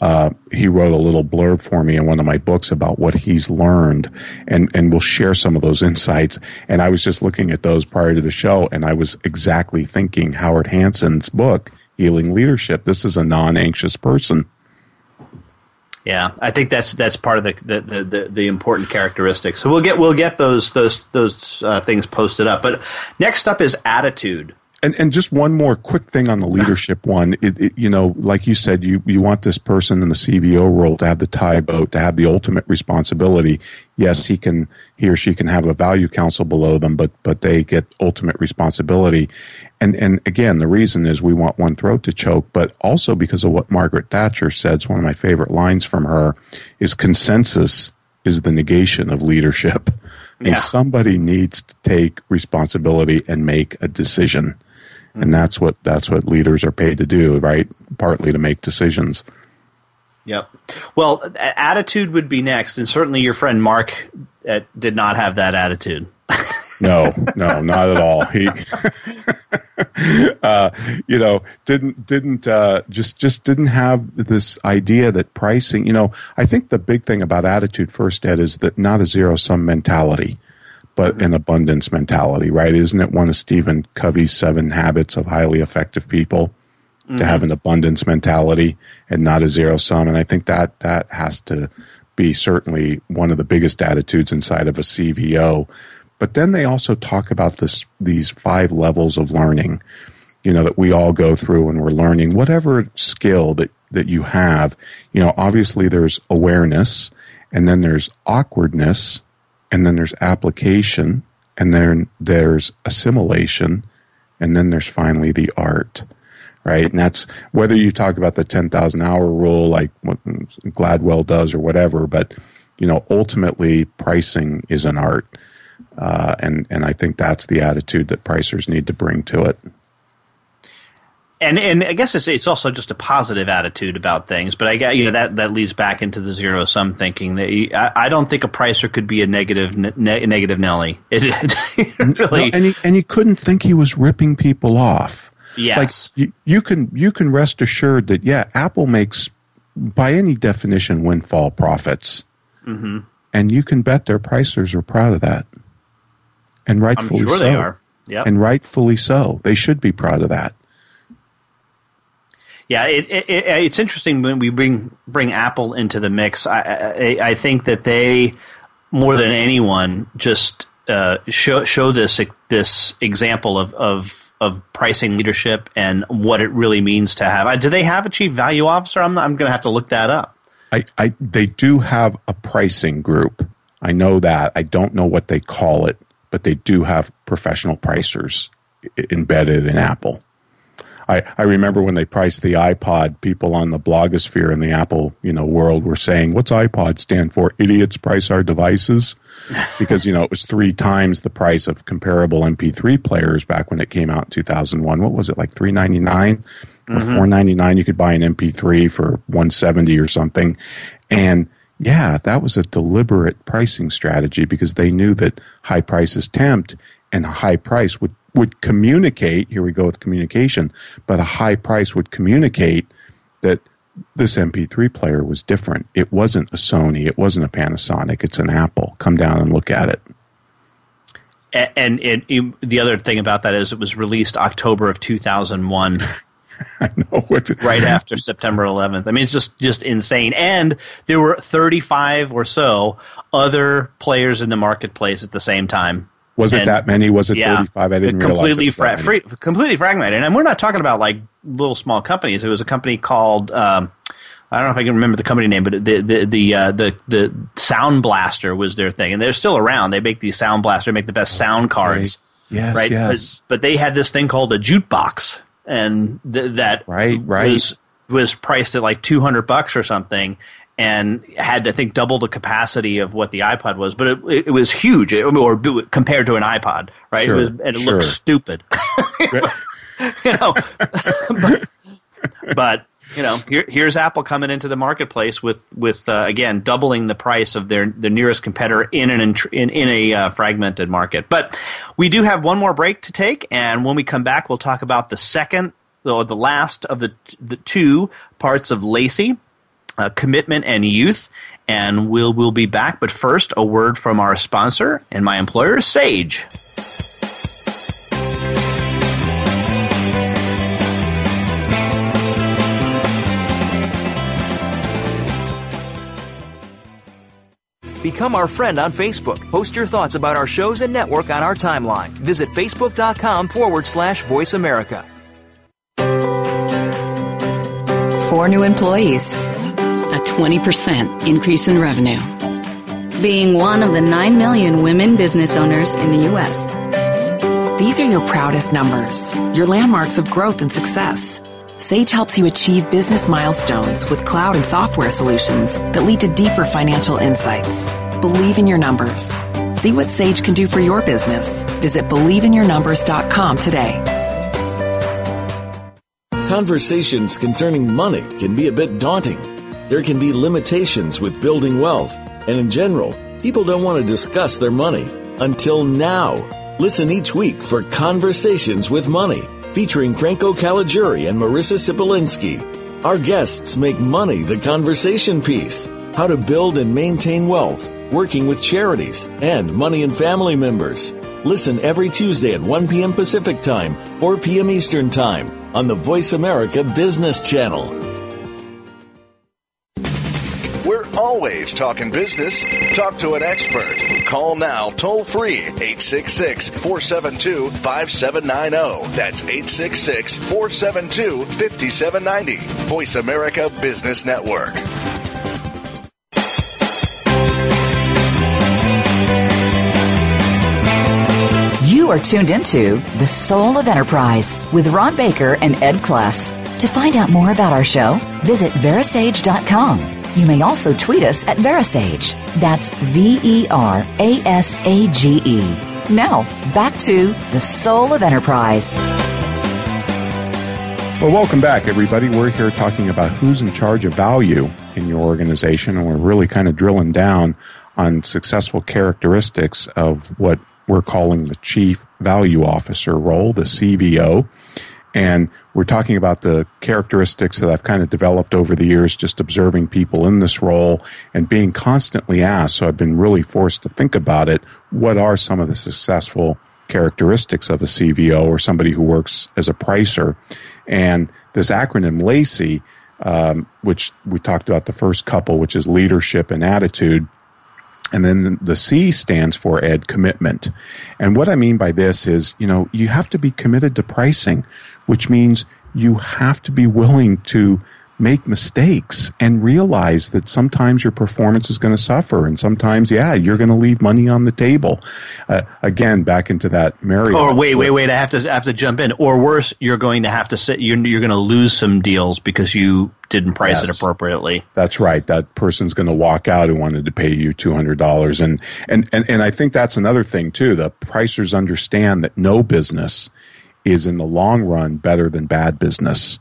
Uh, he wrote a little blurb for me in one of my books about what he's learned, and and we'll share some of those insights. And I was just looking at those prior to the show, and I was exactly thinking Howard Hansen's book, Healing Leadership. This is a non-anxious person. Yeah, I think that's that's part of the the, the, the important characteristic. So we'll get we'll get those those those uh, things posted up. But next up is attitude. And and just one more quick thing on the leadership one. It, it, you know, like you said, you you want this person in the CVO role to have the tie boat, to have the ultimate responsibility. Yes, he can he or she can have a value council below them, but but they get ultimate responsibility. And and again, the reason is we want one throat to choke, but also because of what Margaret Thatcher said. It's one of my favorite lines from her is consensus is the negation of leadership. And somebody needs to take responsibility and make a decision. And that's what that's what leaders are paid to do, right? Partly to make decisions. Yep. Well, attitude would be next, and certainly your friend Mark uh, did not have that attitude. No, no, not at all. He, uh, you know, didn't didn't uh, just just didn't have this idea that pricing. You know, I think the big thing about attitude first, Ed, is that not a zero sum mentality, but an abundance mentality, right? Isn't it one of Stephen Covey's seven habits of highly effective people? To mm-hmm. have an abundance mentality and not a zero sum, and I think that that has to be certainly one of the biggest attitudes inside of a CVO. But then they also talk about this these five levels of learning, you know, that we all go through when we're learning whatever skill that that you have. You know, obviously there's awareness, and then there's awkwardness, and then there's application, and then there's assimilation, and then there's finally the art right? And that's whether you talk about the 10,000 hour rule, like what Gladwell does or whatever, but, you know, ultimately pricing is an art. Uh, and, and I think that's the attitude that pricers need to bring to it. And and I guess it's it's also just a positive attitude about things. But I got you know that that leads back into the zero sum thinking that you, I, I don't think a pricer could be a negative ne- negative Nelly. It, it really No, and he, and couldn't think he was ripping people off. yes. Like you, you can you can rest assured that yeah, Apple makes by any definition windfall profits, hmm and you can bet their pricers are proud of that, and I'm rightfully sure so. they are. Yep. and rightfully so. They should be proud of that. Yeah, it, it, it, it's interesting when we bring bring Apple into the mix. I, I, I think that they, more than anyone, just uh, show show this this example of, of of pricing leadership and what it really means to have. Uh, Do they have a chief value officer? I'm I'm going to have to look that up. I, I they do have a pricing group. I know that. I don't know what they call it, but they do have professional pricers embedded in Apple. I, I remember when they priced the iPod, people on the blogosphere in the Apple you know world were saying, "What's iPod stand for? Idiots price our devices," because you know it was three times the price of comparable MP3 players back when it came out in 2001. What was it like 399 or mm-hmm. 499? You could buy an MP3 for 170 or something, and yeah, that was a deliberate pricing strategy because they knew that high prices tempt and a high price would, would communicate. Here we go with communication, but a high price would communicate that this MP3 player was different. It wasn't a Sony, it wasn't a Panasonic, it's an Apple. Come down and look at it. And it, the other thing about that is it was released October of 2001. I know what right after September 11th. I mean, it's just just insane. And there were 35 or so other players in the marketplace at the same time. Was it that many? Was it yeah, 35? I didn't realize. completely it was that fra- free, completely fragmented. And we're not talking about like little small companies. It was a company called um, I don't know if I can remember the company name, but the the the uh, the the Sound Blaster was their thing, and they're still around. They make these Sound Blaster, make the best sound cards. Yes, right? yes. But, but they had this thing called a jukebox, and th- that Right, right. was was priced at like two hundred bucks or something, and had I think double the capacity of what the iPod was. But it, it was huge, it- or compared to an iPod, right? Sure, it was, and it sure. looked stupid, you know. but, but you know, here, here's Apple coming into the marketplace with with uh, again doubling the price of their the nearest competitor in an in in a uh, fragmented market. But we do have one more break to take, and when we come back, we'll talk about the second or the last of the the two parts of LACEY, uh, commitment and youth. And we'll we'll be back. But first, a word from our sponsor and my employer, Sage. Become our friend on Facebook. Post your thoughts about our shows and network on our timeline. Visit facebook.com forward slash voice America. Four new employees, a 20% increase in revenue. Being one of the 9 million women business owners in the U.S. These are your proudest numbers, your landmarks of growth and success. Sage helps you achieve business milestones with cloud and software solutions that lead to deeper financial insights. Believe in your numbers. See what Sage can do for your business. Visit believeinyournumbers.com today. Conversations concerning money can be a bit daunting. There can be limitations with building wealth, and in general, people don't want to discuss their money until now. Listen each week for Conversations with Money featuring Franco Caliguri and Marissa Sipolinski. Our guests make money the conversation piece, how to build and maintain wealth, working with charities, and money and family members. Listen every Tuesday at 1 p.m. Pacific Time, 4 p.m. Eastern Time on the Voice America Business Channel always talking business. Talk to an expert. Call now toll free 866 472 5790. That's 866 472 5790. Voice America Business Network. You are tuned into The Soul of Enterprise with Ron Baker and Ed Kless. To find out more about our show, visit verasage.com you may also tweet us at Verasage. That's V E R A S A G E. Now, back to the soul of enterprise. Well, welcome back, everybody. We're here talking about who's in charge of value in your organization, and we're really kind of drilling down on successful characteristics of what we're calling the Chief Value Officer role, the CVO. And we're talking about the characteristics that I've kind of developed over the years, just observing people in this role and being constantly asked. So I've been really forced to think about it. What are some of the successful characteristics of a CVO or somebody who works as a pricer? And this acronym LACY, um, which we talked about the first couple, which is leadership and attitude. And then the C stands for Ed commitment. And what I mean by this is, you know, you have to be committed to pricing which means you have to be willing to make mistakes and realize that sometimes your performance is going to suffer and sometimes yeah you're going to leave money on the table. Uh, again back into that Marriott or wait wait wait I have to I have to jump in. Or worse you're going to have to sit you're, you're going to lose some deals because you didn't price yes, it appropriately. That's right. That person's going to walk out who wanted to pay you $200 and, and and and I think that's another thing too. The pricers understand that no business is in the long run better than bad business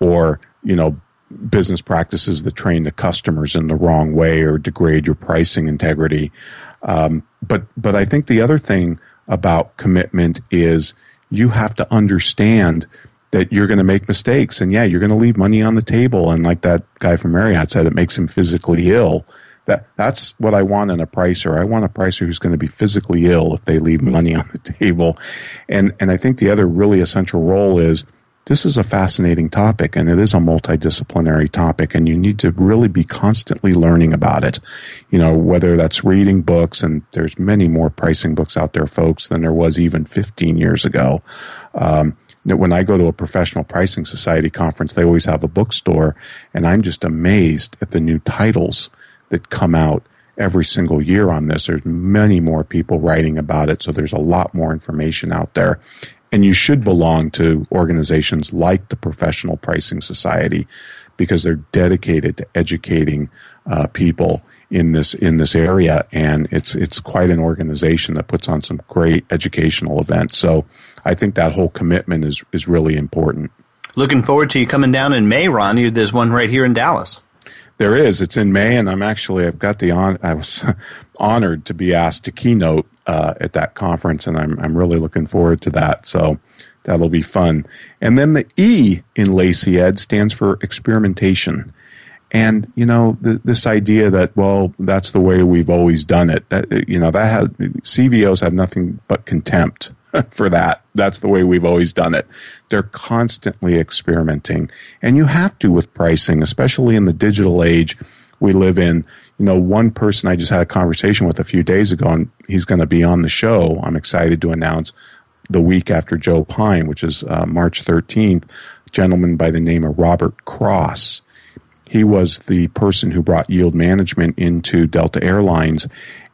or, you know, business practices that train the customers in the wrong way or degrade your pricing integrity. Um, but but I think the other thing about commitment is you have to understand that you're going to make mistakes and yeah, you're going to leave money on the table. And like that guy from Marriott said, it makes him physically ill. That that's what I want in a pricer. I want a pricer who's going to be physically ill if they leave money on the table. And and I think the other really essential role is this is a fascinating topic and it is a multidisciplinary topic and you need to really be constantly learning about it. You know, whether that's reading books and there's many more pricing books out there, folks, than there was even 15 years ago. Um, when I go to a professional pricing society conference, they always have a bookstore and I'm just amazed at the new titles that come out every single year on this. There's many more people writing about it, so there's a lot more information out there. And you should belong to organizations like the Professional Pricing Society because they're dedicated to educating uh, people in this in this area, and it's it's quite an organization that puts on some great educational events. So I think that whole commitment is is really important. Looking forward to you coming down in May, Ron. There's one right here in Dallas. There is. It's in May, and I'm actually I've got the on. I was honored to be asked to keynote uh, at that conference, and I'm I'm really looking forward to that. So that'll be fun. And then the E in Lacey Ed stands for experimentation. And you know this idea that well that's the way we've always done it. That you know that has, CVOs have nothing but contempt for that. That's the way we've always done it. They're constantly experimenting. And you have to with pricing, especially in the digital age we live in. You know, one person I just had a conversation with a few days ago, and he's going to be on the show. I'm excited to announce the week after Joe Pine, which is uh, March 13th, a gentleman by the name of Robert Cross. He was the person who brought yield management into Delta Airlines.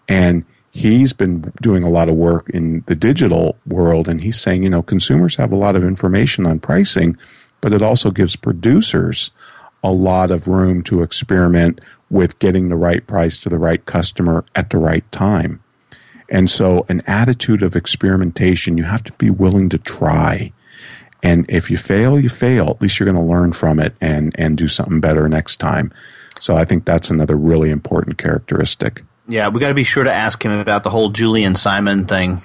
And he's been doing a lot of work in the digital world and he's saying, you know, consumers have a lot of information on pricing, but it also gives producers a lot of room to experiment with getting the right price to the right customer at the right time. And so an attitude of experimentation, you have to be willing to try. And if you fail, you fail. At least you're going to learn from it and, and do something better next time. So I think that's another really important characteristic. Yeah, we got to be sure to ask him about the whole Julian Simon thing.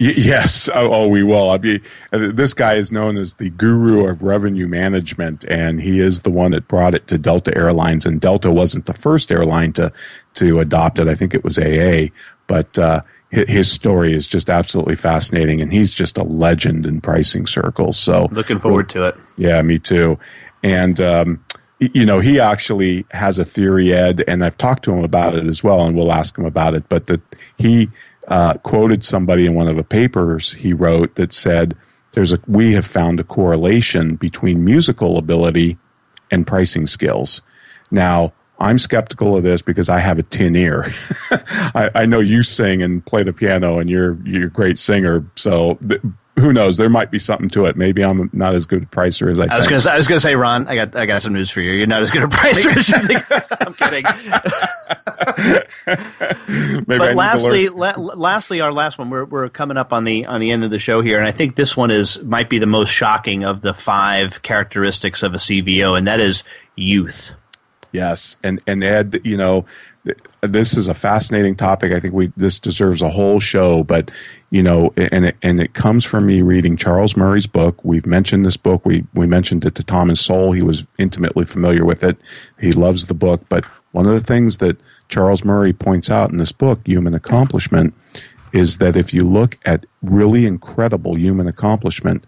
Y- yes, oh, oh, we will. I mean, uh, this guy is known as the guru of revenue management, and he is the one that brought it to Delta Airlines. And Delta wasn't the first airline to to adopt it. I think it was AA, but uh, his story is just absolutely fascinating, and he's just a legend in pricing circles. So, looking forward to it. Yeah, me too. And um, you know, he actually has a theory, Ed, and I've talked to him about it as well, and we'll ask him about it. But that he uh, quoted somebody in one of the papers he wrote that said, "There's a we have found a correlation between musical ability and pricing skills." Now, I'm skeptical of this because I have a tin ear. I, I, know you sing and play the piano, and you're you're a great singer. So, who knows? There might be something to it. Maybe I'm not as good a pricer as I. I was going to. I was going to say, Ron. I got. I got some news for you. You're not as good a pricer as you think. I'm kidding. but lastly, la- lastly, our last one. We're we're coming up on the on the end of the show here, and I think this one is might be the most shocking of the five characteristics of a CVO, and that is youth. Yes, and and Ed, you know, this is a fascinating topic. I think we this deserves a whole show, but you know, and it, and it comes from me reading Charles Murray's book. We've mentioned this book. We we mentioned it to Thomas Sowell. He was intimately familiar with it. He loves the book. But one of the things that Charles Murray points out in this book, Human Accomplishment, is that if you look at really incredible human accomplishment,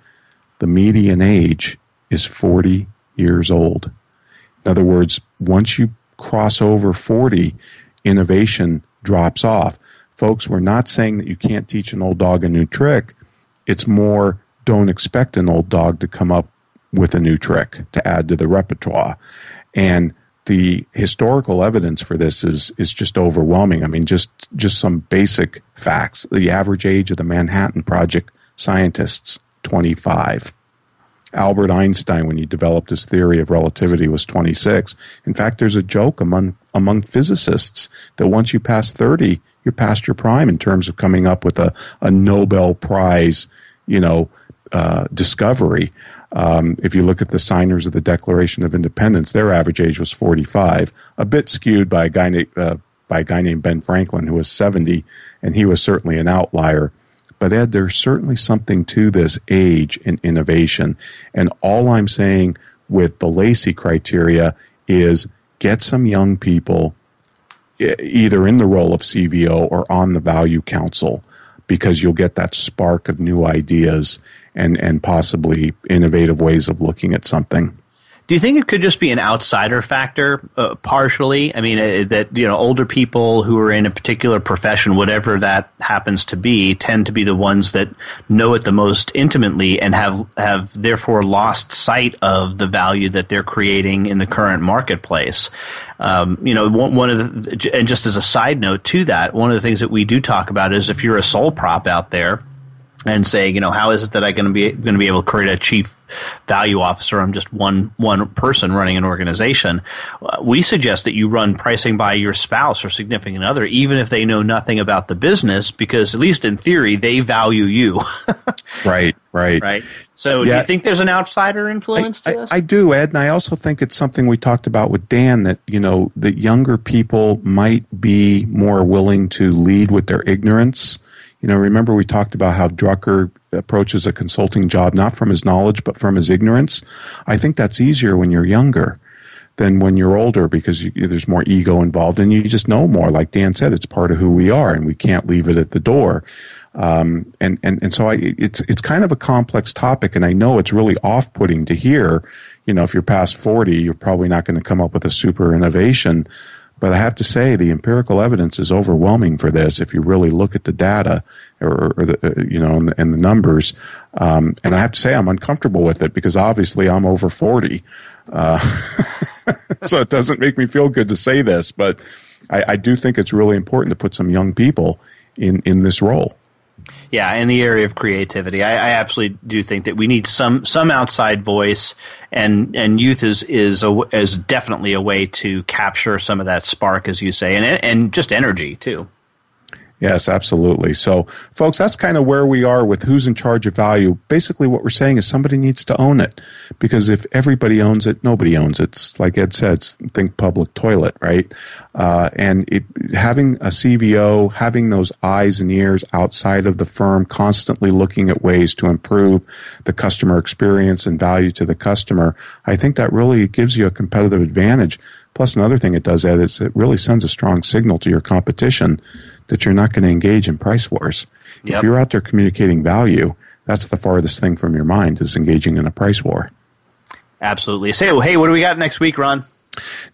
the median age is 40 years old. In other words, once you cross over 40, innovation drops off folks, we're not saying that you can't teach an old dog a new trick. It's more don't expect an old dog to come up with a new trick to add to the repertoire. And the historical evidence for this is is just overwhelming. I mean, just just some basic facts. The average age of the Manhattan Project scientists, 25. Albert Einstein, when he developed his theory of relativity, was 26. In fact, there's a joke among among physicists that once you pass 30, you're past your prime in terms of coming up with a, a Nobel Prize, you know, uh, discovery. Um, if you look at the signers of the Declaration of Independence, their average age was 45, a bit skewed by a guy named uh, by a guy named Ben Franklin who was 70, and he was certainly an outlier. But Ed, there's certainly something to this age and innovation, and all I'm saying with the Lacey criteria is get some young people either in the role of CVO or on the value council because you'll get that spark of new ideas and, and possibly innovative ways of looking at something. Do you think it could just be an outsider factor, uh, partially? I mean, uh, that you know, older people who are in a particular profession, whatever that happens to be, tend to be the ones that know it the most intimately and have have therefore lost sight of the value that they're creating in the current marketplace. Um, you know, one, one of the, and just as a side note to that, one of the things that we do talk about is if you're a sole prop out there and say, you know, how is it that I'm going to be going to be able to create a chief value officer? I'm just one one person running an organization. Uh, we suggest that you run pricing by your spouse or significant other, even if they know nothing about the business, because at least in theory, they value you. right, right, right. So, yeah. do you think there's an outsider influence I, to this? I, I do, Ed, and I also think it's something we talked about with Dan that you know that younger people might be more willing to lead with their ignorance you know, remember we talked about how Drucker approaches a consulting job not from his knowledge but from his ignorance. I think that's easier when you're younger than when you're older because you, there's more ego involved and you just know more. Like Dan said, it's part of who we are and we can't leave it at the door. Um, and, and, and so I, it's, it's kind of a complex topic and I know it's really off-putting to hear, you know, if you're past 40, you're probably not going to come up with a super innovation. But I have to say, the empirical evidence is overwhelming for this. If you really look at the data, or, or the, uh, you know, and the, and the numbers, um, and I have to say, I'm uncomfortable with it because obviously I'm over forty, uh, so it doesn't make me feel good to say this. But I, I do think it's really important to put some young people in in this role. Yeah, in the area of creativity, I, I, absolutely do think that we need some some outside voice, and and youth is is a, is definitely a way to capture some of that spark, as you say, and and just energy too. Yes, absolutely. So, folks, that's kind of where we are with who's in charge of value. Basically, what we're saying is somebody needs to own it because if everybody owns it, nobody owns it. It's like Ed said, think public toilet, right? Uh, and it, having a CVO, having those eyes and ears outside of the firm, constantly looking at ways to improve the customer experience and value to the customer, I think that really gives you a competitive advantage. Plus, another thing it does, Ed, is it really sends a strong signal to your competition that you're not going to engage in price wars. Yep. If you're out there communicating value, that's the farthest thing from your mind is engaging in a price war. Absolutely. Say, so, hey, what do we got next week, Ron?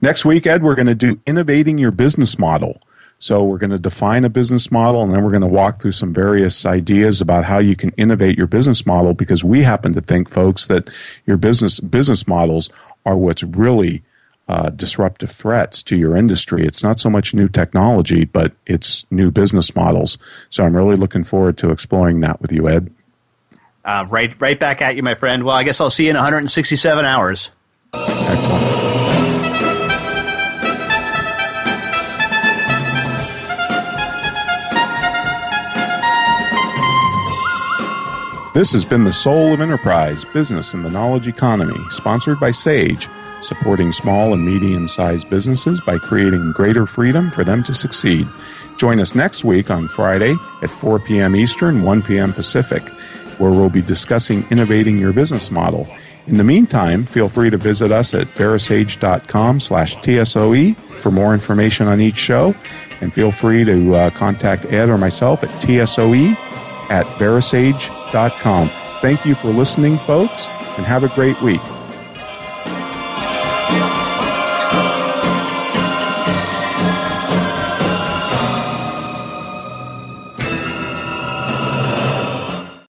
Next week, Ed, we're going to do innovating your business model. So we're going to define a business model and then we're going to walk through some various ideas about how you can innovate your business model because we happen to think folks that your business business models are what's really uh, disruptive threats to your industry. It's not so much new technology, but it's new business models. So I'm really looking forward to exploring that with you, Ed. Uh, right, right back at you, my friend. Well, I guess I'll see you in 167 hours. Excellent. This has been the Soul of Enterprise Business in the Knowledge Economy, sponsored by Sage supporting small and medium sized businesses by creating greater freedom for them to succeed. Join us next week on Friday at 4 p.m. Eastern, 1 p.m. Pacific, where we'll be discussing innovating your business model. In the meantime, feel free to visit us at verasage.com slash TSOE for more information on each show. And feel free to uh, contact Ed or myself at TSOE at verasage.com. Thank you for listening, folks, and have a great week.